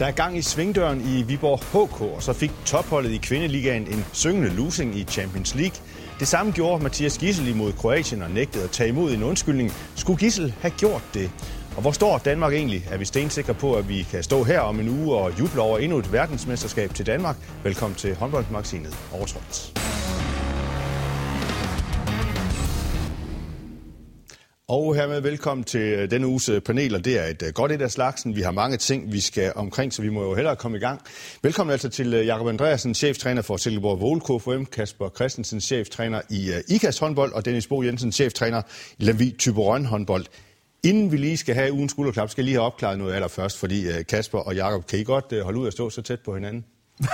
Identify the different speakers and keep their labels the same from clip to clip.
Speaker 1: Der er gang i svingdøren i Viborg HK, og så fik topholdet i kvindeligaen en syngende losing i Champions League. Det samme gjorde Mathias Gissel imod Kroatien og nægtede at tage imod en undskyldning. Skulle Gissel have gjort det? Og hvor står Danmark egentlig? Er vi stensikre på, at vi kan stå her om en uge og juble over endnu et verdensmesterskab til Danmark? Velkommen til håndboldmagasinet Overtrådt. Og hermed velkommen til øh, denne uges øh, panel, og det er et øh, godt et af slagsen. Vi har mange ting, vi skal omkring, så vi må jo hellere komme i gang. Velkommen altså til Jakob Andreasen, cheftræner for Silkeborg Vål KFM, Kasper Christensen, cheftræner i IKAS håndbold, og Dennis Bo Jensen, cheftræner i Lavi Typerøn håndbold. Inden vi lige skal have ugens skulderklap, skal jeg lige have opklaret noget allerførst, fordi Kasper og Jakob, kan I godt holde ud at stå så tæt på hinanden?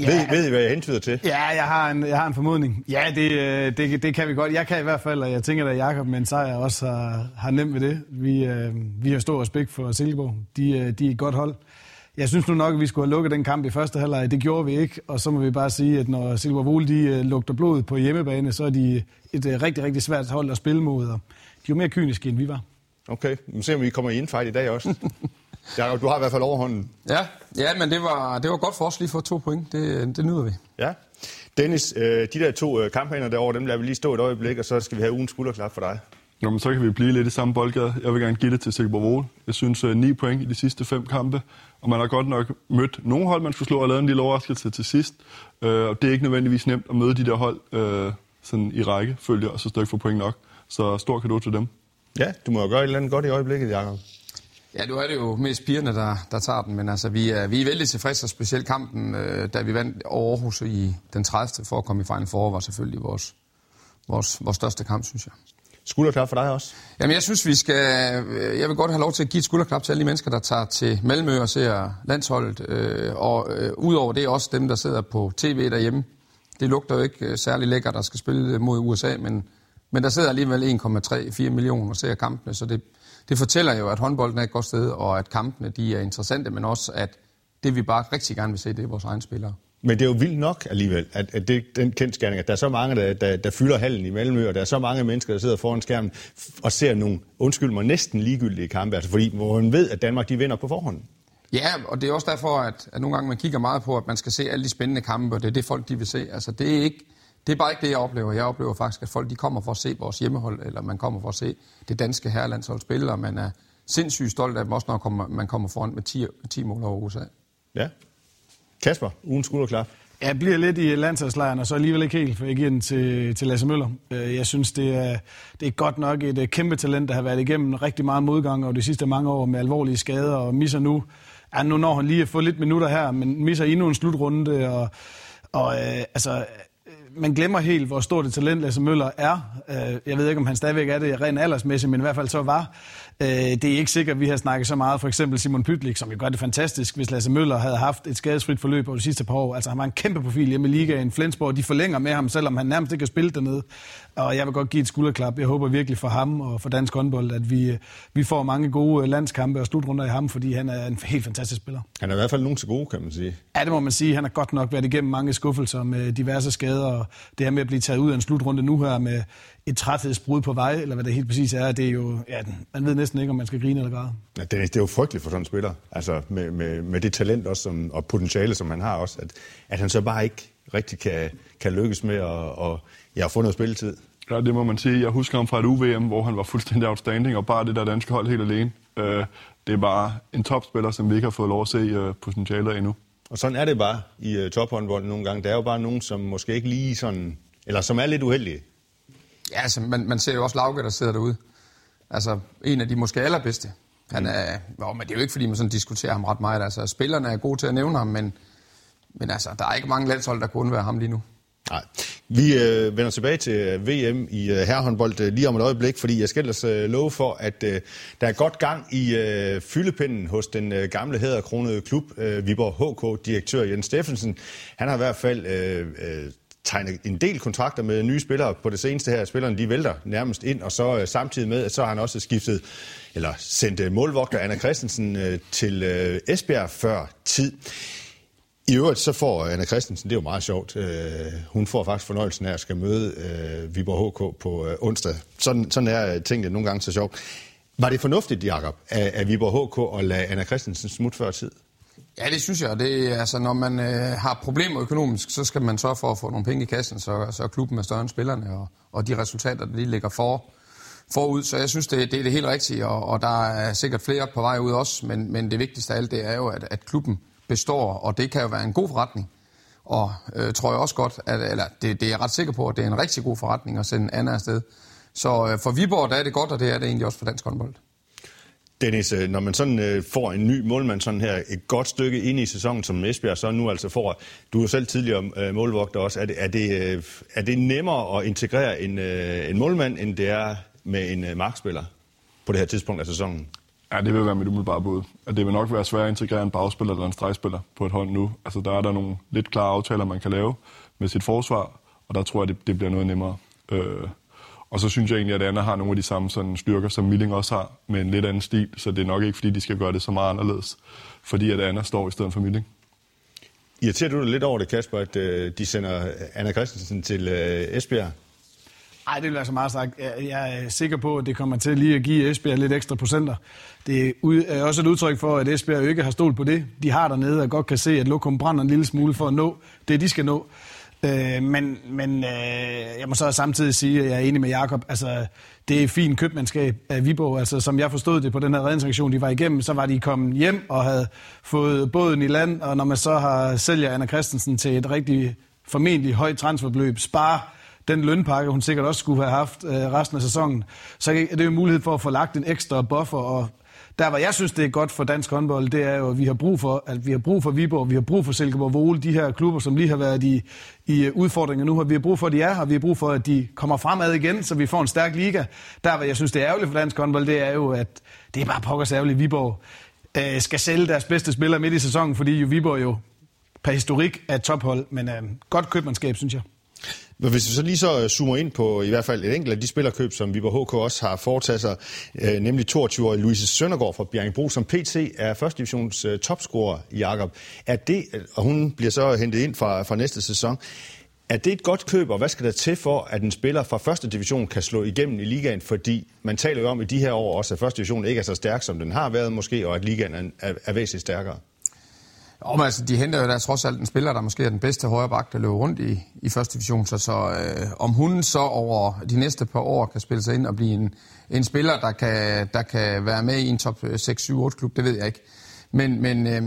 Speaker 1: Ja. Ved, ved I, hvad jeg hentyder til?
Speaker 2: Ja, jeg har en, jeg har en formodning. Ja, det, øh, det, det kan vi godt. Jeg kan i hvert fald, og jeg tænker, at Jakob med en sejr også har, har nemt ved det. Vi, øh, vi har stor respekt for Silkeborg. De, øh, de er et godt hold. Jeg synes nu nok, at vi skulle have lukket den kamp i første halvleg. Det gjorde vi ikke, og så må vi bare sige, at når Silkeborg Vole de lugter blod på hjemmebane, så er de et rigtig, rigtig svært hold at spille mod, og de er jo mere kyniske, end vi var.
Speaker 1: Okay, nu ser vi, om vi kommer i indfight i dag også. Ja, du har i hvert fald overhånden.
Speaker 3: Ja, ja men det var, det var godt for os lige for to point. Det, det nyder vi.
Speaker 1: Ja. Dennis, øh, de der to øh, kampagner derovre, dem lader vi lige stå et øjeblik, og så skal vi have ugens skulderklap for dig.
Speaker 4: Nå, men så kan vi blive lidt i samme boldgade. Jeg vil gerne give det til Silkeborg Vole. Jeg synes, uh, 9 point i de sidste fem kampe, og man har godt nok mødt nogle hold, man skulle slå og lave en lille overraskelse til sidst. Og det er ikke nødvendigvis nemt at møde de der hold uh, sådan i række, følger, og så stadig få point nok. Så stor kado til dem.
Speaker 1: Ja, du må jo gøre et eller andet godt i øjeblikket, Jacob.
Speaker 3: Ja, nu er det jo mest pigerne, der, der tager den, men altså, vi, er, vi er vældig tilfredse, og specielt kampen, øh, da vi vandt over Aarhus i den 30. for at komme i Final Four, var selvfølgelig vores, vores, vores største kamp, synes jeg.
Speaker 1: Skulderklap for dig også?
Speaker 3: Jamen, jeg synes, vi skal... Øh, jeg vil godt have lov til at give et skulderklap til alle de mennesker, der tager til Malmø og ser landsholdet. Øh, og øh, udover det også dem, der sidder på tv derhjemme. Det lugter jo ikke øh, særlig lækkert, der skal spille mod USA, men, men der sidder alligevel 1,3-4 millioner og ser kampene, så det, det fortæller jo, at håndbolden er et godt sted, og at kampene de er interessante, men også, at det vi bare rigtig gerne vil se, det er vores egne spillere.
Speaker 1: Men det er jo vildt nok alligevel, at, at det, den kendskærning, at der er så mange, der, der, der fylder hallen i Malmø, og der er så mange mennesker, der sidder foran skærmen og ser nogle, undskyld mig, næsten ligegyldige kampe, altså fordi man ved, at Danmark de vinder på forhånd.
Speaker 3: Ja, og det er også derfor, at, at nogle gange man kigger meget på, at man skal se alle de spændende kampe, og det er det folk, de vil se. Altså det er ikke, det er bare ikke det, jeg oplever. Jeg oplever faktisk, at folk de kommer for at se vores hjemmehold, eller man kommer for at se det danske herrelandshold spille, og man er sindssygt stolt af dem, også når kommer, man kommer foran med 10, 10 mål over USA.
Speaker 1: Ja. Kasper, ugen skulderklap.
Speaker 2: Jeg bliver lidt i landsholdslejren, og så alligevel ikke helt, for jeg giver den til, til Lasse Møller. Øh, jeg synes, det er, det er godt nok et øh, kæmpe talent, der har været igennem rigtig meget modgang over de sidste mange år med alvorlige skader, og misser nu, ja, nu når han lige at få lidt minutter her, men misser endnu en slutrunde, og, og øh, altså, man glemmer helt, hvor stort et talent Lasse Møller er. Øh, jeg ved ikke, om han stadigvæk er det rent aldersmæssigt, men i hvert fald så var. Det er ikke sikkert, at vi har snakket så meget. For eksempel Simon Pytlik, som jo gør det fantastisk, hvis Lasse Møller havde haft et skadesfrit forløb over de sidste par år. Altså han var en kæmpe profil hjemme i ligaen. Flensborg, de forlænger med ham, selvom han nærmest ikke har spillet dernede. Og jeg vil godt give et skulderklap. Jeg håber virkelig for ham og for dansk håndbold, at vi, vi får mange gode landskampe og slutrunder i ham, fordi han er en helt fantastisk spiller.
Speaker 1: Han er i hvert fald nogen til gode, kan man sige.
Speaker 2: Ja, det må man sige. Han har godt nok været igennem mange skuffelser med diverse skader, og det her med at blive taget ud af en slutrunde nu her med et træthedsbrud på vej, eller hvad det helt præcis er, det er jo, ja, man ved næsten ikke, om man skal grine eller græde.
Speaker 1: Ja, det, er, det er jo frygteligt for sådan en spiller, altså med, med, med det talent også, som, og potentiale, som han har også, at, at han så bare ikke rigtig kan, kan lykkes med at, og, ja, at få noget spilletid.
Speaker 4: Ja, det må man sige. Jeg husker ham fra et UVM, hvor han var fuldstændig outstanding, og bare det der danske hold helt alene. Øh, det er bare en topspiller, som vi ikke har fået lov at se øh, potentialet endnu.
Speaker 1: Og sådan er det bare i uh, tophåndbolden nogle gange. Der er jo bare nogen, som måske ikke lige sådan, eller som er lidt uheldige.
Speaker 3: Ja, altså, man, man ser jo også Lauke, der sidder derude. Altså, en af de måske allerbedste. Han er, jo, men det er jo ikke, fordi man sådan diskuterer ham ret meget. Altså, spillerne er gode til at nævne ham, men, men altså, der er ikke mange landshold, der kunne undvære ham lige nu.
Speaker 1: Nej. Vi øh, vender tilbage til øh, VM i øh, herrehåndbold øh, lige om et øjeblik, fordi jeg skal ellers øh, love for, at øh, der er godt gang i øh, fyldepinden hos den øh, gamle hæderkronede klub, øh, Viborg HK-direktør Jens Steffensen. Han har i hvert fald øh, øh, tegnet en del kontrakter med nye spillere på det seneste her. Spillerne de vælter nærmest ind, og så øh, samtidig med, så har han også skiftet, eller sendt øh, målvogter Anna Christensen øh, til øh, Esbjerg før tid. I øvrigt så får øh, Anna Christensen, det er jo meget sjovt, øh, hun får faktisk fornøjelsen af at skal møde øh, Viborg HK på øh, onsdag. Sådan, sådan er øh, tingene nogle gange så sjovt. Var det fornuftigt, Jacob, af, af Viborg HK at lade Anna Christensen smutte før tid?
Speaker 3: Ja, det synes jeg. Det, altså, når man øh, har problemer økonomisk, så skal man sørge for at få nogle penge i kassen, så, så klubben er større end spillerne, og, og de resultater, der lige ligger for, forud. Så jeg synes, det, det er det helt rigtige, og, og der er sikkert flere på vej ud også, men, men det vigtigste af alt, det er jo, at, at klubben består, og det kan jo være en god forretning. Og øh, tror jeg også godt, at, eller det, det er jeg ret sikker på, at det er en rigtig god forretning at sende Anna afsted. Så øh, for Viborg, der er det godt, og det er det egentlig også for dansk håndbold.
Speaker 1: Dennis, øh, når man sådan øh, får en ny målmand sådan her et godt stykke ind i sæsonen, som Esbjerg så nu altså får, du er jo selv tidligere øh, målvogter også, er det, er det, øh, er det nemmere at integrere en, øh, en målmand, end det er med en markspiller på det her tidspunkt af sæsonen?
Speaker 4: Ja, det vil være mit umiddelbare bud. At det vil nok være svært at integrere en bagspiller eller en stregspiller på et hold nu. Altså, der er der nogle lidt klare aftaler, man kan lave med sit forsvar, og der tror jeg, det, det bliver noget nemmere. Øh, og så synes jeg egentlig, at Anna har nogle af de samme sådan, styrker, som Milling også har, med en lidt anden stil, så det er nok ikke, fordi de skal gøre det så meget anderledes, fordi at Anna står i stedet for Milling.
Speaker 1: Irriterer du dig lidt over det, Kasper, at øh, de sender Anna Christensen til øh, Esbjerg?
Speaker 2: Nej, det vil være så meget sagt. Jeg er sikker på, at det kommer til lige at give Esbjerg lidt ekstra procenter. Det er også et udtryk for, at Esbjerg ikke har stolt på det. De har dernede og godt kan se, at Lokum brænder en lille smule for at nå det, de skal nå. Øh, men men øh, jeg må så samtidig sige, at jeg er enig med Jakob. Altså, det er fint købmandskab af Viborg. Altså, som jeg forstod det på den her redningsaktion, de var igennem, så var de kommet hjem og havde fået båden i land. Og når man så har sælger Anna Christensen til et rigtig formentlig højt transferbeløb, spar den lønpakke, hun sikkert også skulle have haft øh, resten af sæsonen, så er det jo mulighed for at få lagt en ekstra buffer og der, hvor jeg synes, det er godt for dansk håndbold, det er jo, at vi har brug for, at vi har brug for Viborg, vi har brug for Silkeborg Vole, de her klubber, som lige har været i, i øh, udfordringer nu, og vi har brug for, at de er her, vi har brug for, at de kommer fremad igen, så vi får en stærk liga. Der, hvor jeg synes, det er ærgerligt for dansk håndbold, det er jo, at det er bare pokkers ærgerligt, Viborg øh, skal sælge deres bedste spillere midt i sæsonen, fordi jo Viborg jo per historik er et tophold, men øh, godt købmandskab, synes jeg.
Speaker 1: Men hvis vi så lige så øh, zoomer ind på øh, i hvert fald et enkelt af de spillerkøb, som Viborg HK også har foretaget sig, øh, nemlig 22-årige Louise Søndergaard fra Bjerringbro, som PT er første divisions øh, topscorer, Jakob. Er det, øh, og hun bliver så hentet ind fra, fra næste sæson, er det et godt køb, og hvad skal der til for, at en spiller fra første division kan slå igennem i ligaen? Fordi man taler jo om i de her år også, at første division ikke er så stærk, som den har været måske, og at ligaen er, er, er væsentligt stærkere.
Speaker 3: Jo, men altså, de henter jo der trods alt en spiller, der måske er den bedste højre bak, der løber rundt i, i første division. Så, så øh, om hun så over de næste par år kan spille sig ind og blive en, en spiller, der kan, der kan være med i en top øh, 6-7-8-klub, det ved jeg ikke. Men, men, øh,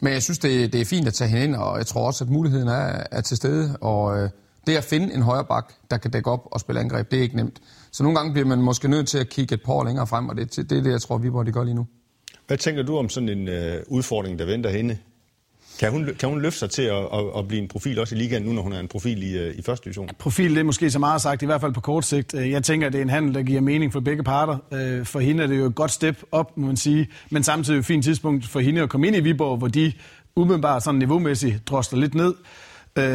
Speaker 3: men jeg synes, det, det er fint at tage hende ind, og jeg tror også, at muligheden er, er til stede. Og øh, det at finde en højre bak, der kan dække op og spille angreb, det er ikke nemt. Så nogle gange bliver man måske nødt til at kigge et par år længere frem, og det, det er det, jeg tror, Viborg de gør lige nu.
Speaker 1: Hvad tænker du om sådan en øh, udfordring, der venter hende? Kan hun, kan hun løfte sig til at, at, at blive en profil også i ligaen, nu når hun er en profil i, øh, i første division? Ja,
Speaker 2: profil, det er måske så meget sagt, i hvert fald på kort sigt. Øh, jeg tænker, at det er en handel, der giver mening for begge parter. Øh, for hende er det jo et godt step op, må man sige, men samtidig et fint tidspunkt for hende at komme ind i Viborg, hvor de umiddelbart sådan niveaumæssigt drosler lidt ned.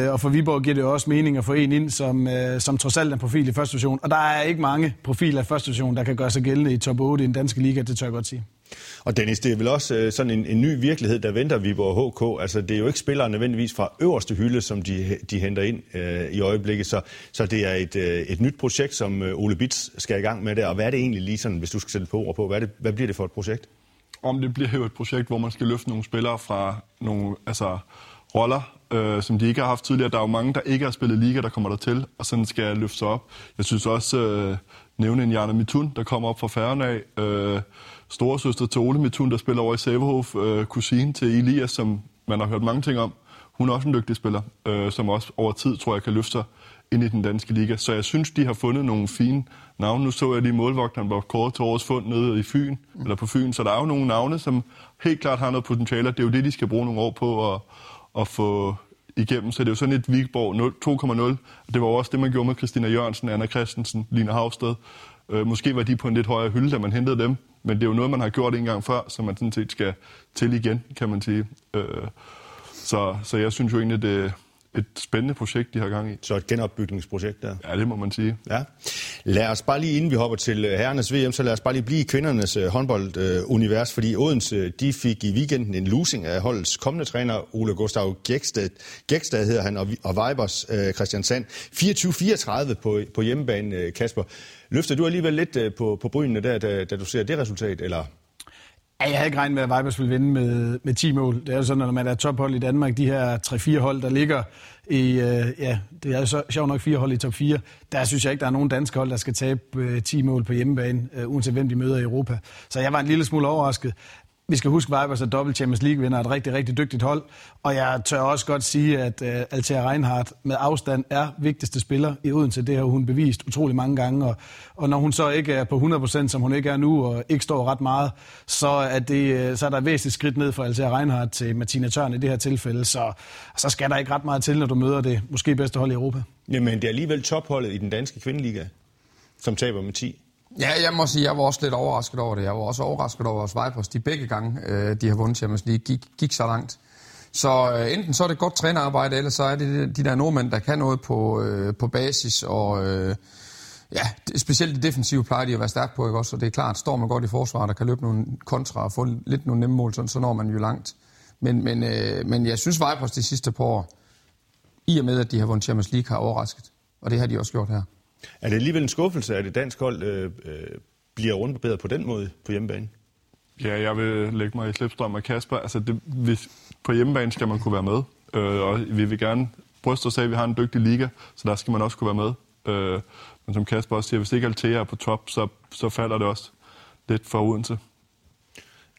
Speaker 2: Og for Viborg giver det også mening at få en ind, som, som trods alt er en profil i første division. Og der er ikke mange profiler i første division, der kan gøre sig gældende i top 8 i den danske liga, det tør jeg godt sige.
Speaker 1: Og Dennis, det er vel også øh, sådan en, en ny virkelighed, der venter Viborg HK. Altså, det er jo ikke spillere nødvendigvis fra øverste hylde, som de, de henter ind øh, i øjeblikket. Så, så det er et, øh, et nyt projekt, som øh, Ole Bits skal i gang med der. Og hvad er det egentlig lige sådan, hvis du skal sætte på ord på? Hvad, det, hvad bliver det for et projekt?
Speaker 4: Om det bliver jo et projekt, hvor man skal løfte nogle spillere fra nogle altså, roller, øh, som de ikke har haft tidligere. Der er jo mange, der ikke har spillet liga, der kommer der til, og sådan skal jeg løfte sig op. Jeg synes også, øh, nævne en Jarno Mitun, der kommer op fra Færøerne af. Øh, storesøster til Ole Mitun, der spiller over i Sæbehof. Øh, kusine til Elias, som man har hørt mange ting om. Hun er også en dygtig spiller, øh, som også over tid, tror jeg, kan løfte sig ind i den danske liga. Så jeg synes, de har fundet nogle fine navne. Nu så jeg lige målvogteren var kort til årets fund nede i Fyn, mm. eller på Fyn. Så der er jo nogle navne, som helt klart har noget potentiale. Det er jo det, de skal bruge nogle år på at, at få igennem. Så det er jo sådan et Vigborg 2,0. Det var også det, man gjorde med Christina Jørgensen, Anna Christensen, Line Havsted. Øh, måske var de på en lidt højere hylde, da man hentede dem. Men det er jo noget, man har gjort en gang før, så man sådan set skal til igen, kan man sige. Øh, så, så jeg synes jo egentlig, det et spændende projekt, de har gang i.
Speaker 1: Så et genopbygningsprojekt der?
Speaker 4: Ja, det må man sige.
Speaker 1: Ja. Lad os bare lige, inden vi hopper til herrenes VM, så lad os bare lige blive i kvindernes håndboldunivers, fordi Odense, de fik i weekenden en losing af holdets kommende træner, Ole Gustav Gækstad, Gækstad hedder han, og Vibers Christian Sand. 24-34 på, på hjemmebane, Kasper. Løfter du alligevel lidt på, på brynene der, da, da du ser det resultat, eller
Speaker 2: Ja, jeg havde ikke regnet med, at Vibers ville vinde med, med 10 mål. Det er jo sådan, at når man er tophold i Danmark, de her 3-4 hold, der ligger i, øh, ja, det er jo så sjovt nok fire hold i top 4, der synes jeg ikke, der er nogen danske hold, der skal tabe øh, 10 mål på hjemmebane, øh, uanset hvem de møder i Europa. Så jeg var en lille smule overrasket. Vi skal huske, Vibers er dobbelt Champions League-vinder, et rigtig, rigtig dygtigt hold. Og jeg tør også godt sige, at øh, uh, Altea Reinhardt med afstand er vigtigste spiller i Odense. Det har hun bevist utrolig mange gange. Og, og når hun så ikke er på 100%, som hun ikke er nu, og ikke står ret meget, så er, det, øh, så er der et væsentligt skridt ned fra Althea Reinhardt til Martina Tørn i det her tilfælde. Så, så skal der ikke ret meget til, når du møder det måske bedste hold i Europa.
Speaker 1: Jamen, det er alligevel topholdet i den danske kvindeliga, som taber med 10.
Speaker 3: Ja, jeg må sige, jeg var også lidt overrasket over det. Jeg var også overrasket over at Vipers. De begge gange, øh, de har vundet Champions League, gik, gik så langt. Så øh, enten så er det godt trænerarbejde, eller så er det de der nordmænd, der kan noget på, øh, på basis, og øh, ja, specielt det defensive plejer de at være stærkt på, ikke også? Og det er klart, står man godt i forsvaret, der kan løbe nogle kontra og få lidt nogle nemme mål, så, så når man jo langt. Men, men, øh, men jeg synes, Vipers de sidste par år, i og med, at de har vundet Champions League, har overrasket. Og det har de også gjort her.
Speaker 1: Er det alligevel en skuffelse, at det dansk hold øh, øh, bliver rundbarberet på den måde på hjemmebane?
Speaker 4: Ja, jeg vil lægge mig i slipstrøm af Kasper. Altså, det, hvis, på hjemmebane skal man kunne være med, øh, og vi vil gerne bryste os af, at vi har en dygtig liga, så der skal man også kunne være med. Øh, men som Kasper også siger, hvis ikke Altea er på top, så, så falder det også lidt for Odense.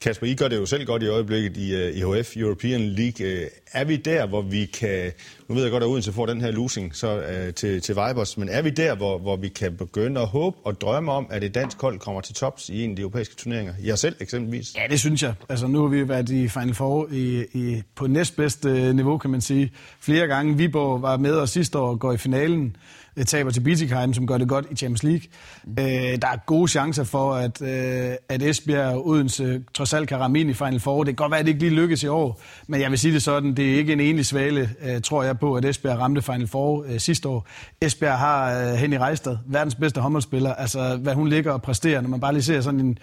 Speaker 1: Kasper, I gør det jo selv godt i øjeblikket i øh, uh, IHF, European League. Uh, er vi der, hvor vi kan... Nu ved jeg godt, at Odense får den her losing så, uh, til, til Vibers, men er vi der, hvor, hvor vi kan begynde at håbe og drømme om, at et dansk hold kommer til tops i en af de europæiske turneringer? Jeg selv eksempelvis.
Speaker 2: Ja, det synes jeg. Altså, nu har vi været i Final Four i, i, på næstbedste niveau, kan man sige. Flere gange. Viborg var med og sidste år går i finalen taber til Bietigheim, som gør det godt i Champions League. Mm. Øh, der er gode chancer for, at, øh, at Esbjerg og Odense trods alt kan ramme ind i Final Four. Det kan godt være, at det ikke lige lykkes i år, men jeg vil sige det sådan, det er ikke en enlig svale, øh, tror jeg på, at Esbjerg ramte Final Four øh, sidste år. Esbjerg har øh, Henny Reistad, verdens bedste håndboldspiller. Altså, hvad hun ligger og præsterer, når man bare lige ser sådan en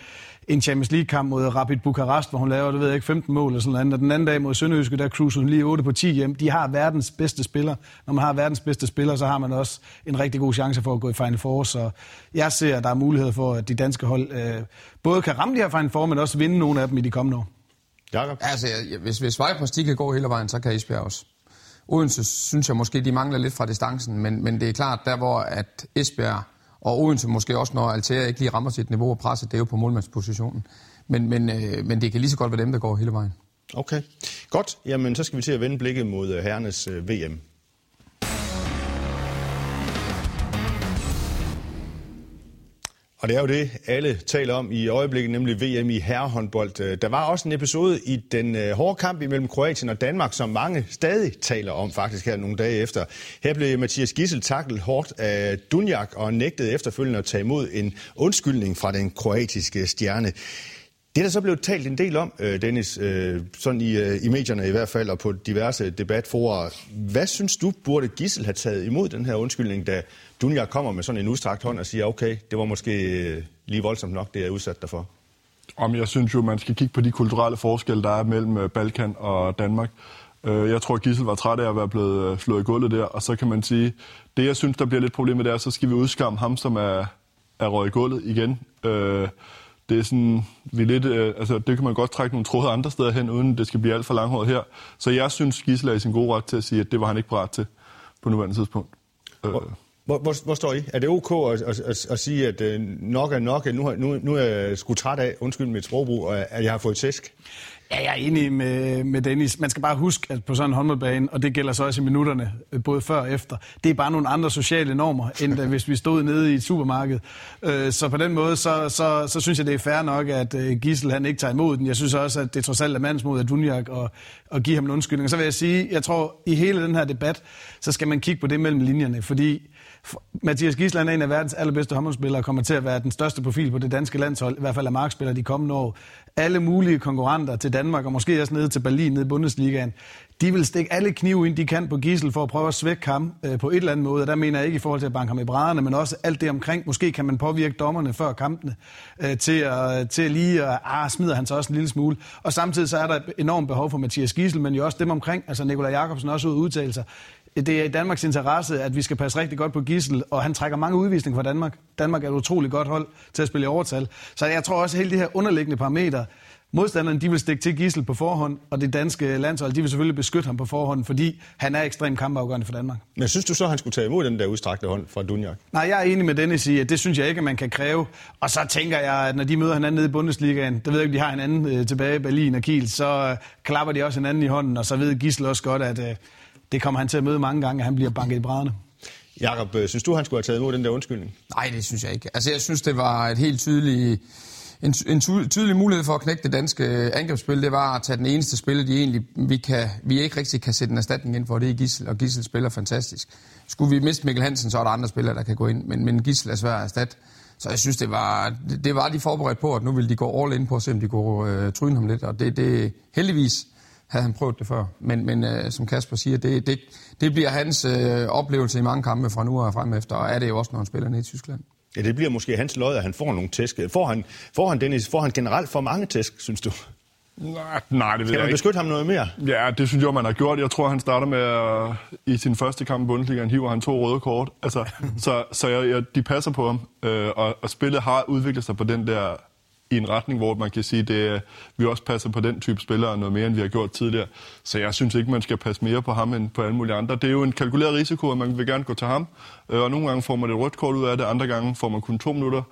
Speaker 2: en Champions League-kamp mod Rapid Bukarest, hvor hun laver, det ved jeg ikke, 15 mål eller sådan noget. Og den anden dag mod Sønderjyske, der cruiser hun lige 8 på 10 hjem. De har verdens bedste spiller. Når man har verdens bedste spiller, så har man også en rigtig god chance for at gå i Final Four. Så jeg ser, at der er mulighed for, at de danske hold øh, både kan ramme de her Final Four, men også vinde nogle af dem i de kommende år.
Speaker 3: Jakob? Altså, hvis, hvis Vipers de kan gå hele vejen, så kan Esbjerg også. Odense synes jeg måske, de mangler lidt fra distancen, men, men det er klart, der hvor at Esbjerg og Odense måske også, når Altea ikke lige rammer sit niveau og presset, det er jo på målmandspositionen. Men, men, øh, men det kan lige så godt være dem, der går hele vejen.
Speaker 1: Okay, godt. Jamen, så skal vi til at vende blikket mod øh, herrenes øh, VM. Og det er jo det, alle taler om i øjeblikket, nemlig VM i herrehåndbold. Øh, der var også en episode i den øh, hårde kamp imellem Kroatien og Danmark, som mange stadig taler om faktisk her nogle dage efter. Her blev Mathias Gissel taklet hårdt af Dunjak og nægtede efterfølgende at tage imod en undskyldning fra den kroatiske stjerne. Det er der så blev talt en del om, øh, Dennis, øh, sådan i, øh, i medierne i hvert fald, og på diverse debatforer. Hvad synes du, burde Gissel have taget imod den her undskyldning, da Dunja kommer med sådan en udstrakt hånd og siger, okay, det var måske lige voldsomt nok, det er udsat derfor?
Speaker 4: Om jeg synes jo, man skal kigge på de kulturelle forskelle, der er mellem Balkan og Danmark. Jeg tror, Gissel var træt af at være blevet slået i gulvet der, og så kan man sige, det jeg synes, der bliver lidt problemet der, så skal vi udskamme ham, som er, er røget i gulvet igen. Det er sådan, vi lidt, øh, altså det kan man godt trække nogle tråde andre steder hen, uden det skal blive alt for langhåret her. Så jeg synes, Gisela er i sin gode ret til at sige, at det var han ikke parat til på nuværende tidspunkt. Øh.
Speaker 1: Hvor, hvor, hvor, hvor står I? Er det ok at, at, at, at sige, at øh, nok er nok, nu, nu, nu er jeg sgu træt af, undskyld mit sprogbrug, at jeg har fået tæsk?
Speaker 2: Ja, jeg er enig med, med Dennis. Man skal bare huske, at på sådan en håndboldbane, og det gælder så også i minutterne, både før og efter, det er bare nogle andre sociale normer, end da, hvis vi stod nede i et supermarked. Øh, så på den måde, så, så, så synes jeg, det er fair nok, at øh, Gissel han ikke tager imod den. Jeg synes også, at det trods alt er mandsmod af Dunjak og, og give ham en undskyldning. Og så vil jeg sige, jeg tror, i hele den her debat, så skal man kigge på det mellem linjerne, fordi Mathias Gisland er en af verdens allerbedste håndboldspillere og kommer til at være den største profil på det danske landshold, i hvert fald af markspillere de kommende år. Alle mulige konkurrenter til Danmark, og måske også ned til Berlin, ned i Bundesligaen, de vil stikke alle knive ind, de kan på Gisel for at prøve at svække ham øh, på et eller andet måde. Og der mener jeg ikke i forhold til at banke ham i brædderne, men også alt det omkring. Måske kan man påvirke dommerne før kampene øh, til, at, øh, til lige at ah, smider han så også en lille smule. Og samtidig så er der et enormt behov for Mathias Gisel, men jo også dem omkring. Altså Nikolaj Jakobsen også ud udtalelser det er i Danmarks interesse, at vi skal passe rigtig godt på Gissel, og han trækker mange udvisninger fra Danmark. Danmark er et utroligt godt hold til at spille i overtal. Så jeg tror også, at hele de her underliggende parametre, modstanderne de vil stikke til Gissel på forhånd, og det danske landshold de vil selvfølgelig beskytte ham på forhånd, fordi han er ekstremt kampafgørende for Danmark.
Speaker 1: Men synes du så, at han skulle tage imod den der udstrakte hånd fra Dunjak?
Speaker 2: Nej, jeg er enig med Dennis i, at det synes jeg ikke, at man kan kræve. Og så tænker jeg, at når de møder hinanden nede i Bundesligaen, der ved jeg ikke, de har hinanden øh, tilbage i Berlin og Kiel, så øh, klapper de også hinanden i hånden, og så ved Gissel også godt, at øh, det kommer han til at møde mange gange, at han bliver banket i brædderne.
Speaker 1: Jakob, øh, synes du, han skulle have taget imod den der undskyldning?
Speaker 3: Nej, det synes jeg ikke. Altså, jeg synes, det var et helt tydeligt en, en tydelig mulighed for at knække det danske angrebsspil, det var at tage den eneste spiller, de egentlig, vi, kan, vi ikke rigtig kan sætte en erstatning ind for, det er Gissel, og Gissel spiller fantastisk. Skulle vi miste Mikkel Hansen, så er der andre spillere, der kan gå ind, men, men Gissel er svær at erstatte. Så jeg synes, det var, det var de forberedt på, at nu ville de gå all in på at se, om de kunne øh, tryne ham lidt, og det, det heldigvis havde han prøvet det før. Men, men øh, som Kasper siger, det, det, det bliver hans øh, oplevelse i mange kampe fra nu og frem efter, og er det jo også, når han spiller ned i Tyskland.
Speaker 1: Ja, det bliver måske hans lod, at han får nogle tæsk. Får han, får han, Dennis, får han generelt for mange tæsk, synes du?
Speaker 4: Nej, nej det ved
Speaker 1: Skal
Speaker 4: jeg
Speaker 1: man beskytte ham noget mere?
Speaker 4: Ja, det synes jeg, man har gjort. Jeg tror, han starter med, at, i sin første kamp i Bundesligaen, hiver han to røde kort. Altså, så så jeg, jeg, de passer på ham, øh, og, og spillet har udviklet sig på den der i en retning, hvor man kan sige, at vi også passer på den type spillere noget mere, end vi har gjort tidligere. Så jeg synes ikke, man skal passe mere på ham end på alle mulige andre. Det er jo en kalkuleret risiko, at man vil gerne gå til ham, øh, og nogle gange får man et rødt kort ud af det, andre gange får man kun to minutter.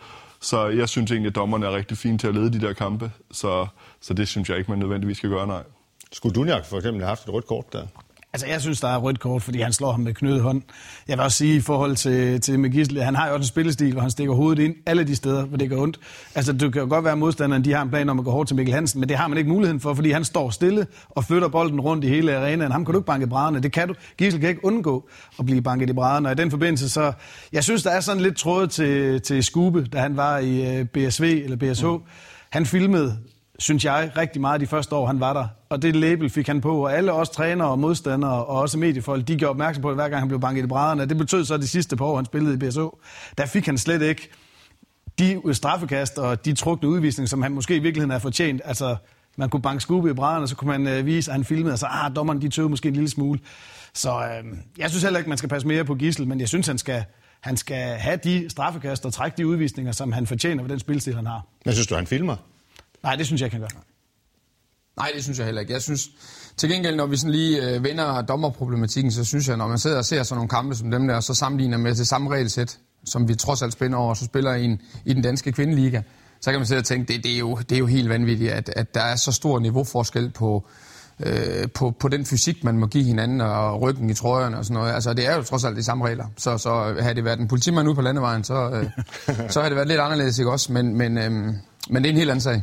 Speaker 4: Så jeg synes egentlig, at dommerne er rigtig fine til at lede de der kampe, så, så det synes jeg ikke, man nødvendigvis skal gøre, nej.
Speaker 1: Skulle Dunjak for eksempel have haft et rødt kort der?
Speaker 2: Altså, jeg synes, der er rødt kort, fordi han slår ham med knydet hånd. Jeg vil også sige, i forhold til, til Magisle, han har jo også en spillestil, hvor han stikker hovedet ind alle de steder, hvor det gør ondt. Altså, det kan jo godt være, at modstanderen de har en plan om at gå hårdt til Mikkel Hansen, men det har man ikke muligheden for, fordi han står stille og flytter bolden rundt i hele arenaen. Ham kan du ikke banke i brædderne. Det kan du. Gisle kan ikke undgå at blive banket i brædderne. Og i den forbindelse, så... Jeg synes, der er sådan lidt tråd til, til Skube, da han var i øh, BSV eller BSH. Mm. Han filmede synes jeg, rigtig meget de første år, han var der. Og det label fik han på, og alle os trænere og modstandere og også mediefolk, de gjorde opmærksom på det, hver gang han blev banket i brædderne. Det betød så, at de sidste par år, han spillede i BSO, der fik han slet ikke de straffekast og de trukne udvisninger, som han måske i virkeligheden har fortjent. Altså, man kunne banke skubbe i brædderne, så kunne man øh, vise, at han filmede, og så, ah, dommeren, de tøvede måske en lille smule. Så øh, jeg synes heller ikke, man skal passe mere på Gissel, men jeg synes, han skal, han skal have de straffekast og trække de udvisninger, som han fortjener ved den spilstil, han har.
Speaker 1: Men synes du, han filmer?
Speaker 2: Nej, det synes jeg ikke, han gør.
Speaker 3: Nej, det synes jeg heller ikke. Jeg synes, til gengæld, når vi sådan lige øh, vender dommerproblematikken, så synes jeg, når man sidder og ser sådan nogle kampe som dem der, og så sammenligner med det samme regelsæt, som vi trods alt spænder over, og så spiller i, en, i den danske kvindeliga, så kan man sidde og tænke, det, det, er, jo, det er jo helt vanvittigt, at, at der er så stor niveauforskel på, øh, på, på den fysik, man må give hinanden, og ryggen i trøjerne og sådan noget. Altså, det er jo trods alt de samme regler. Så, så havde det været en politimand ude på landevejen, så, øh, så havde det været lidt anderledes, ikke også? Men, men, øh, men det er en helt anden sag.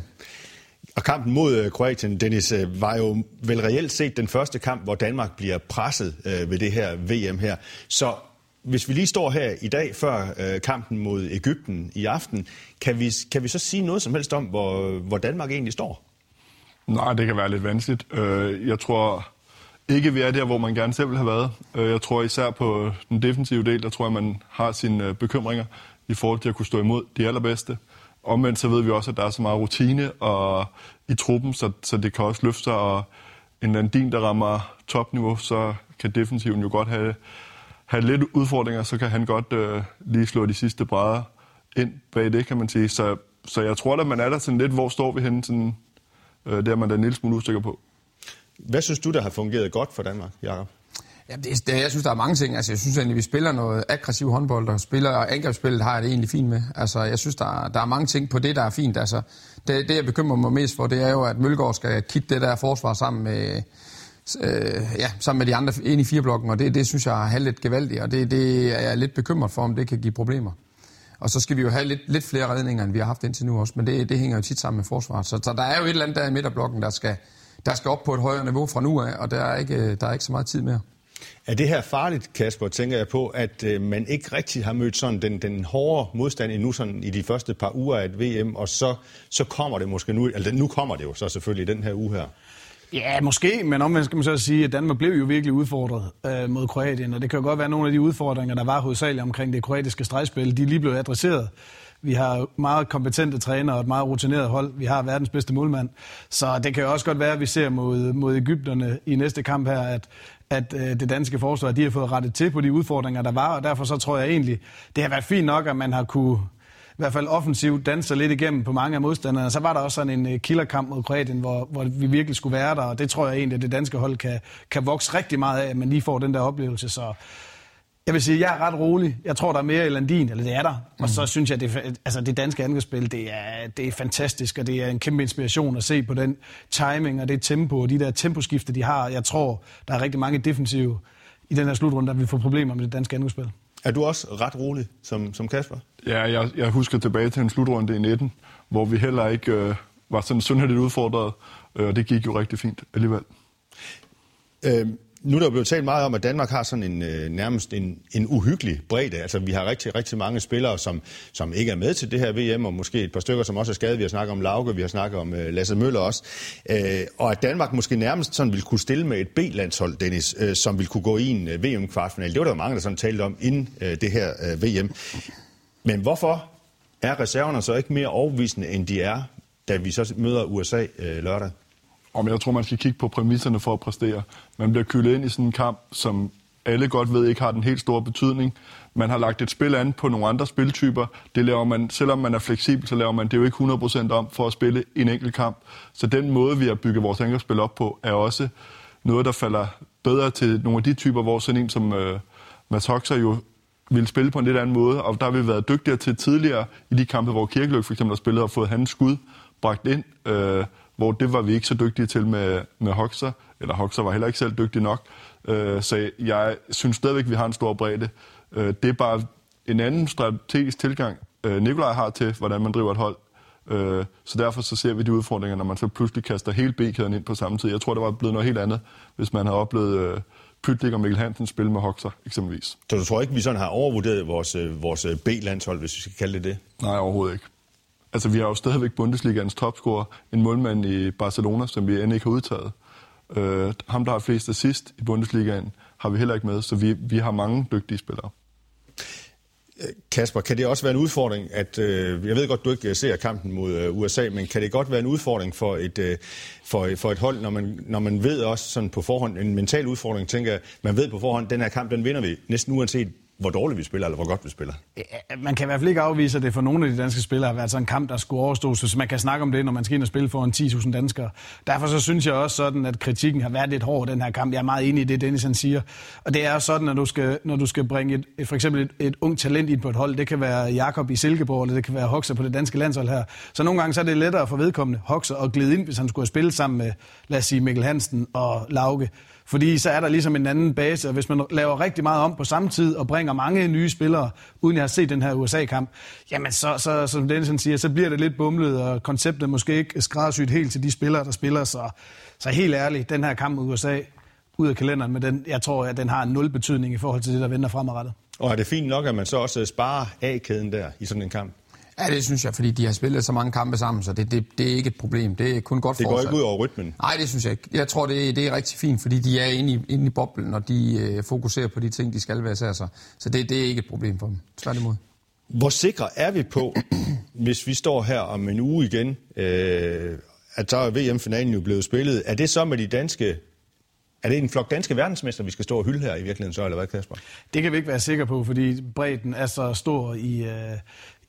Speaker 1: Og kampen mod øh, Kroatien, Dennis, øh, var jo vel reelt set den første kamp, hvor Danmark bliver presset øh, ved det her VM her. Så hvis vi lige står her i dag før kampen mod Ægypten i aften, kan vi, kan vi så sige noget som helst om, hvor, hvor Danmark egentlig står?
Speaker 4: Nej, det kan være lidt vanskeligt. Jeg tror ikke, vi er der, hvor man gerne selv vil have været. Jeg tror især på den defensive del, der tror jeg, man har sine bekymringer i forhold til at kunne stå imod de allerbedste. Omvendt så ved vi også, at der er så meget rutine og, i truppen, så, så det kan også løfte sig, og en Landin, der rammer topniveau, så kan defensiven jo godt have, have lidt udfordringer, så kan han godt øh, lige slå de sidste brædder ind bag det, kan man sige. Så, så jeg tror at man er der sådan lidt, hvor står vi henne, sådan, øh, der er man da en lille smule usikker på.
Speaker 1: Hvad synes du, der har fungeret godt for Danmark, Jacob?
Speaker 3: Ja, det, det, jeg synes, der er mange ting. Altså, jeg synes egentlig, vi spiller noget aggressiv håndbold, og spiller angrebsspillet har jeg det egentlig fint med. Altså, jeg synes, der, er, der er mange ting på det, der er fint. Altså, det, det, jeg bekymrer mig mest for, det er jo, at Mølgaard skal kitte det der forsvar sammen med, øh, ja, sammen med de andre ind i fireblokken, og det, det synes jeg er lidt gevaldigt, og det, det er jeg lidt bekymret for, om det kan give problemer. Og så skal vi jo have lidt, lidt flere redninger, end vi har haft indtil nu også, men det, det hænger jo tit sammen med forsvaret. Så, så der er jo et eller andet der i midterblokken, der skal, der skal op på et højere niveau fra nu af, og der er ikke, der er ikke så meget tid mere.
Speaker 1: Er det her farligt, Kasper, tænker jeg på, at øh, man ikke rigtig har mødt sådan den, den hårde modstand endnu sådan i de første par uger af et VM, og så, så kommer det måske nu, altså nu kommer det jo så selvfølgelig i den her uge her.
Speaker 2: Ja, måske, men omvendt skal man så sige, at Danmark blev jo virkelig udfordret øh, mod Kroatien, og det kan jo godt være, at nogle af de udfordringer, der var hovedsageligt omkring det kroatiske stregspil, de lige blev adresseret. Vi har meget kompetente trænere og et meget rutineret hold. Vi har verdens bedste målmand. Så det kan jo også godt være, at vi ser mod, mod Ægypterne i næste kamp her, at, at øh, det danske forsvar de har fået rettet til på de udfordringer, der var. Og derfor så tror jeg egentlig, det har været fint nok, at man har kunne i hvert fald offensivt danser lidt igennem på mange af modstanderne. Så var der også sådan en øh, killerkamp mod Kroatien, hvor, hvor vi virkelig skulle være der, og det tror jeg egentlig, at det danske hold kan, kan vokse rigtig meget af, at man lige får den der oplevelse. Så jeg vil sige, at jeg er ret rolig. Jeg tror, der er mere Elandin, eller det er der. Mm. Og så synes jeg, at det, altså det danske angrebsspil, det er, det er fantastisk, og det er en kæmpe inspiration at se på den timing og det tempo og de der temposkifter, de har. Jeg tror, der er rigtig mange defensive i den her slutrunde, der vil få problemer med det danske angrebsspil.
Speaker 1: Er du også ret rolig som, som Kasper?
Speaker 4: Ja, jeg, jeg husker tilbage til en slutrunde i 19, hvor vi heller ikke øh, var sådan synderligt udfordret, øh, og det gik jo rigtig fint alligevel.
Speaker 1: Øhm, nu er der blevet talt meget om, at Danmark har sådan en øh, nærmest en, en uhyggelig bredde. Altså, vi har rigtig, rigtig mange spillere, som, som ikke er med til det her VM, og måske et par stykker, som også er skadet. Vi har snakket om Lauke, vi har snakket om øh, Lasse Møller også. Øh, og at Danmark måske nærmest sådan ville kunne stille med et B-landshold, Dennis, øh, som ville kunne gå i en øh, VM-kvartfinal. Det var der mange, der sådan talte om inden øh, det her øh, VM. Men hvorfor er reserverne så ikke mere overbevisende, end de er, da vi så møder USA øh, lørdag?
Speaker 4: Om jeg tror, man skal kigge på præmisserne for at præstere. Man bliver kølet ind i sådan en kamp, som alle godt ved ikke har den helt store betydning. Man har lagt et spil an på nogle andre spiltyper. Det laver man, selvom man er fleksibel, så laver man det jo ikke 100% om for at spille en enkelt kamp. Så den måde, vi har bygget vores angrebsspil op på, er også noget, der falder bedre til nogle af de typer, hvor sådan en som øh, Mads Hoxer jo ville spille på en lidt anden måde, og der har vi været dygtigere til tidligere i de kampe, hvor Kirkeløk for eksempel har spillet og fået hans skud bragt ind, øh, hvor det var vi ikke så dygtige til med, med Hoxer, eller Hoxer var heller ikke selv dygtig nok. Øh, så jeg synes stadigvæk, vi har en stor bredde. Øh, det er bare en anden strategisk tilgang, øh, Nikolaj har til, hvordan man driver et hold. Øh, så derfor så ser vi de udfordringer, når man så pludselig kaster hele B-kæden ind på samme tid. Jeg tror, det var blevet noget helt andet, hvis man havde oplevet øh, Pytlik og Mikkel Hansen spille med Hoxer, eksempelvis.
Speaker 1: Så du tror ikke, vi sådan har overvurderet vores, øh, vores øh, B-landshold, hvis vi skal kalde det det?
Speaker 4: Nej, overhovedet ikke. Altså, vi har jo stadigvæk Bundesligaens topscorer, en målmand i Barcelona, som vi end ikke har udtaget. Øh, ham, der har flest assist i Bundesligaen, har vi heller ikke med, så vi, vi har mange dygtige spillere.
Speaker 1: Kasper, kan det også være en udfordring, at øh, jeg ved godt, du ikke ser kampen mod øh, USA, men kan det godt være en udfordring for et, øh, for, for et hold, når man, når man ved også sådan på forhånd, en mental udfordring, tænker jeg, man ved på forhånd, den her kamp, den vinder vi næsten uanset hvor dårligt vi spiller, eller hvor godt vi spiller.
Speaker 2: Man kan i hvert fald ikke afvise, at det for nogle af de danske spillere har været sådan en kamp, der skulle overstås, så man kan snakke om det, når man skal ind og spille for en 10.000 danskere. Derfor så synes jeg også sådan, at kritikken har været lidt hård den her kamp. Jeg er meget enig i det, Dennis han siger. Og det er sådan, at du skal, når du skal bringe et, et, for eksempel et, et ung talent ind på et hold, det kan være Jakob i Silkeborg, eller det kan være Hoxer på det danske landshold her. Så nogle gange så er det lettere for vedkommende Hoxer at glide ind, hvis han skulle have spillet sammen med, lad os sige, Mikkel Hansen og Lauke. Fordi så er der ligesom en anden base, og hvis man laver rigtig meget om på samme tid og bringer mange nye spillere, uden jeg har set den her USA-kamp, jamen så, så som Dennis siger, så bliver det lidt bumlet, og konceptet måske ikke skræddersyet helt til de spillere, der spiller. Så, så helt ærligt, den her kamp mod USA, ud af kalenderen, men den, jeg tror, at den har en nul betydning i forhold til det, der venter fremadrettet.
Speaker 1: Og er det fint nok, at man så også sparer A-kæden der i sådan en kamp?
Speaker 3: Ja, det synes jeg, fordi de har spillet så mange kampe sammen, så det, det, det er ikke et problem. Det er kun godt
Speaker 1: for Det går ikke ud over rytmen?
Speaker 3: Nej, det synes jeg ikke. Jeg tror, det, det er rigtig fint, fordi de er inde i, inde i boblen, og de øh, fokuserer på de ting, de skal være sig. Så det, det er ikke et problem for dem. Tværtimod.
Speaker 1: Hvor sikre er vi på, hvis vi står her om en uge igen, øh, at så er VM-finalen jo blevet spillet. Er det så med de danske er det en flok danske verdensmester, vi skal stå og hylde her i virkeligheden så, eller hvad, Kasper?
Speaker 2: Det kan vi ikke være sikre på, fordi bredden er så stor i, øh,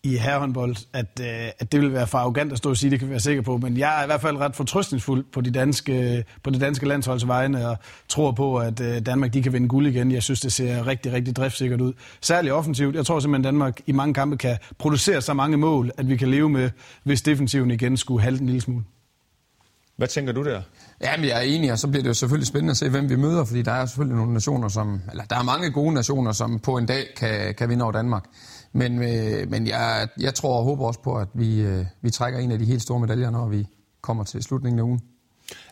Speaker 2: i herrehåndbold, at, øh, at det vil være for arrogant at stå og sige, det kan vi være sikker på. Men jeg er i hvert fald ret fortrøstningsfuld på, de danske, på det danske landsholds vegne, og tror på, at øh, Danmark de kan vinde guld igen. Jeg synes, det ser rigtig, rigtig driftsikkert ud. Særligt offensivt. Jeg tror simpelthen, at Danmark i mange kampe kan producere så mange mål, at vi kan leve med, hvis defensiven igen skulle halte en lille smule.
Speaker 1: Hvad tænker du der?
Speaker 3: Jamen, jeg er enig, og så bliver det jo selvfølgelig spændende at se, hvem vi møder, fordi der er selvfølgelig nogle nationer, som, eller der er mange gode nationer, som på en dag kan, kan vinde over Danmark. Men, øh, men jeg, jeg tror og håber også på, at vi, øh, vi trækker en af de helt store medaljer, når vi kommer til slutningen af ugen.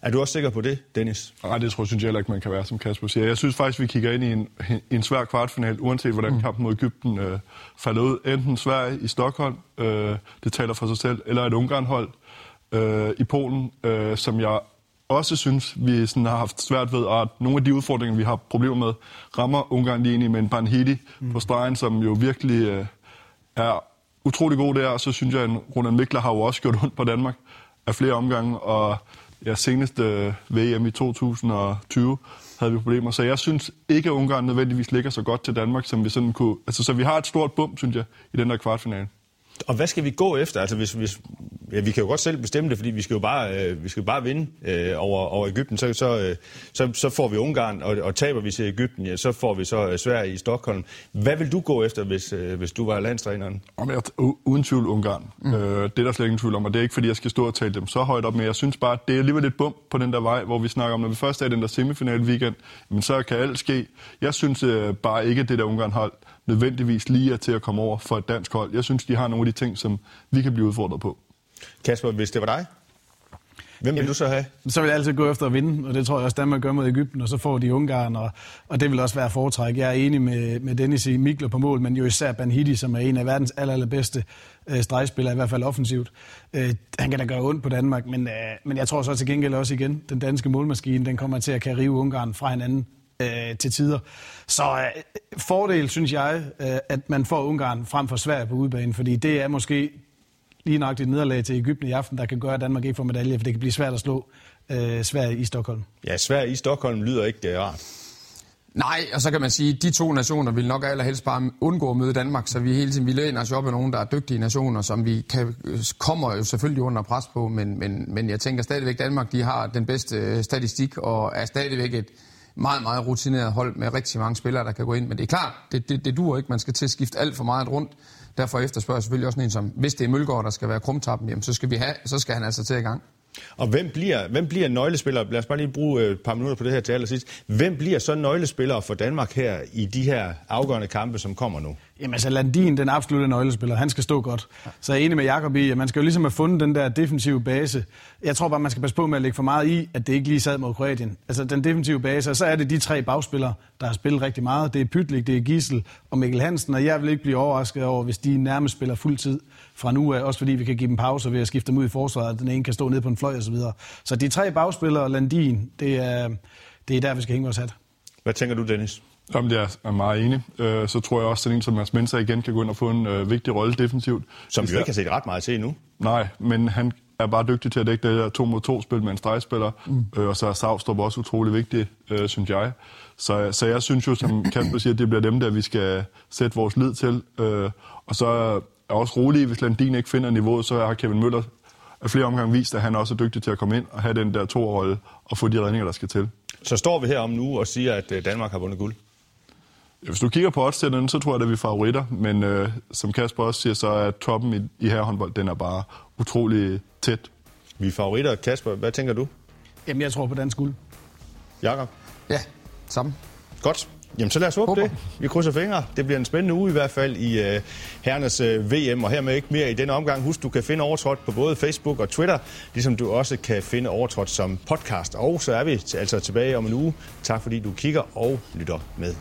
Speaker 1: Er du også sikker på det, Dennis?
Speaker 4: Nej, det tror jeg, synes jeg heller ikke, man kan være, som Kasper siger. Jeg synes faktisk, vi kigger ind i en, en svær kvartfinal, uanset hvordan mm. kampen mod Ægypten øh, falder ud. Enten Sverige i Stockholm, øh, det taler for sig selv, eller et Ungarn-hold øh, i Polen, øh, som jeg også synes, vi sådan har haft svært ved, at nogle af de udfordringer, vi har problemer med, rammer Ungarn lige ind i med en Banhidi mm. på stregen, som jo virkelig øh, er utrolig god der. Og så synes jeg, at Ronald Mikler har jo også gjort ondt på Danmark af flere omgange, og ja, senest øh, VM i 2020 havde vi problemer. Så jeg synes ikke, at Ungarn nødvendigvis ligger så godt til Danmark, som vi sådan kunne... Altså, så vi har et stort bump, synes jeg, i den der kvartfinale.
Speaker 1: Og hvad skal vi gå efter? Altså, hvis, hvis, ja, vi kan jo godt selv bestemme det, fordi vi skal jo bare, øh, vi skal bare vinde øh, over, over Ægypten. Så, så, øh, så, så får vi Ungarn, og, og taber vi til Ægypten, ja, så får vi så øh, Sverige i Stockholm. Hvad vil du gå efter, hvis, øh, hvis du var landstræneren?
Speaker 4: Om jeg, uden tvivl Ungarn. Mm. Øh, det er der slet ingen tvivl om, og det er ikke, fordi jeg skal stå og tale dem så højt op, men jeg synes bare, det er alligevel et bump på den der vej, hvor vi snakker om, når vi først er i den der semifinal weekend, men så kan alt ske. Jeg synes øh, bare ikke, at det der Ungarn-hold nødvendigvis lige er til at komme over for et dansk hold. Jeg synes, de har nogle af de ting, som vi kan blive udfordret på.
Speaker 1: Kasper, hvis det var dig, Hvem vil Jamen, du så have?
Speaker 2: Så vil jeg altid gå efter at vinde, og det tror jeg også, Danmark gør mod Ægypten, og så får de Ungarn, og, og det vil også være foretræk. Jeg er enig med, med Dennis i Mikler på mål, men jo især Banhidi, som er en af verdens aller, allerbedste øh, stregspillere, i hvert fald offensivt. Øh, han kan da gøre ondt på Danmark, men, øh, men jeg tror så til gengæld også igen, den danske målmaskine, den kommer til at kan rive Ungarn fra hinanden øh, til tider. Så øh, fordel, synes jeg, øh, at man får Ungarn frem for Sverige på udbanen, fordi det er måske lige nok et nederlag til Ægypten i aften, der kan gøre, at Danmark ikke får medalje, for det kan blive svært at slå øh, Sverige i Stockholm.
Speaker 1: Ja, Sverige i Stockholm lyder ikke uh, rart.
Speaker 3: Nej, og så kan man sige, at de to nationer vil nok allerhelst bare undgå at møde Danmark, så vi hele tiden vi læner os op af nogen, der er dygtige nationer, som vi kan, kommer jo selvfølgelig under pres på, men, men, men jeg tænker stadigvæk, at Danmark de har den bedste statistik og er stadigvæk et, meget, meget rutineret hold med rigtig mange spillere, der kan gå ind. Men det er klart, det, det, det duer ikke. Man skal til at skifte alt for meget rundt. Derfor efterspørger selvfølgelig også en som, hvis det er Mølgaard, der skal være krumtappen, jamen, så, skal vi have, så skal han altså til i gang.
Speaker 1: Og hvem bliver, hvem bliver nøglespiller? Lad os bare lige bruge øh, et par minutter på det her til allersidst. Hvem bliver så nøglespillere for Danmark her i de her afgørende kampe, som kommer nu?
Speaker 2: Jamen altså Landin, den absolutte nøglespiller, han skal stå godt. Så jeg er enig med Jakob i, at man skal jo ligesom have fundet den der defensive base. Jeg tror bare, man skal passe på med at lægge for meget i, at det ikke lige sad mod Kroatien. Altså den defensive base, og så er det de tre bagspillere, der har spillet rigtig meget. Det er Pytlik, det er Gissel og Mikkel Hansen, og jeg vil ikke blive overrasket over, hvis de nærmest spiller fuld tid fra nu af, også fordi vi kan give dem pauser ved at skifte dem ud i forsvaret, den ene kan stå ned på en fløj osv. Så, så de tre bagspillere, Landin, det er, det er der, vi skal hænge vores hat.
Speaker 1: Hvad tænker du, Dennis?
Speaker 4: Jamen, jeg er meget enig. Øh, så tror jeg også, at en som Mads Mensa igen kan gå ind og få en øh, vigtig rolle defensivt.
Speaker 1: Som vi jo ikke har set ret meget til endnu.
Speaker 4: Nej, men han er bare dygtig til at dække det der to mod to spil med en stregspiller. Mm. Øh, og så er Savstrup også utrolig vigtig, øh, synes jeg. Så, så jeg synes jo, som Kasper siger, at det bliver dem, der vi skal sætte vores lid til. Øh, og så er også rolig, hvis Landin ikke finder niveauet, så har Kevin Møller af flere omgange vist, at han også er dygtig til at komme ind og have den der to-rolle og få de redninger, der skal til.
Speaker 1: Så står vi her om nu og siger, at øh, Danmark har vundet guld?
Speaker 4: Hvis du kigger på oddsætterne, så tror jeg, at vi er favoritter. Men øh, som Kasper også siger, så er toppen i, i herrehåndbold, den er bare utrolig tæt.
Speaker 1: Vi er favoritter. Kasper, hvad tænker du?
Speaker 2: Jamen, jeg tror på dansk guld.
Speaker 1: Jakob?
Speaker 3: Ja, sammen.
Speaker 1: Godt. Jamen, så lad os håbe det. Vi krydser fingre. Det bliver en spændende uge i hvert fald i uh, herrenes uh, VM, og hermed ikke mere i denne omgang. Husk, du kan finde overtrådt på både Facebook og Twitter, ligesom du også kan finde overtrådt som podcast. Og så er vi altså tilbage om en uge. Tak fordi du kigger og lytter med.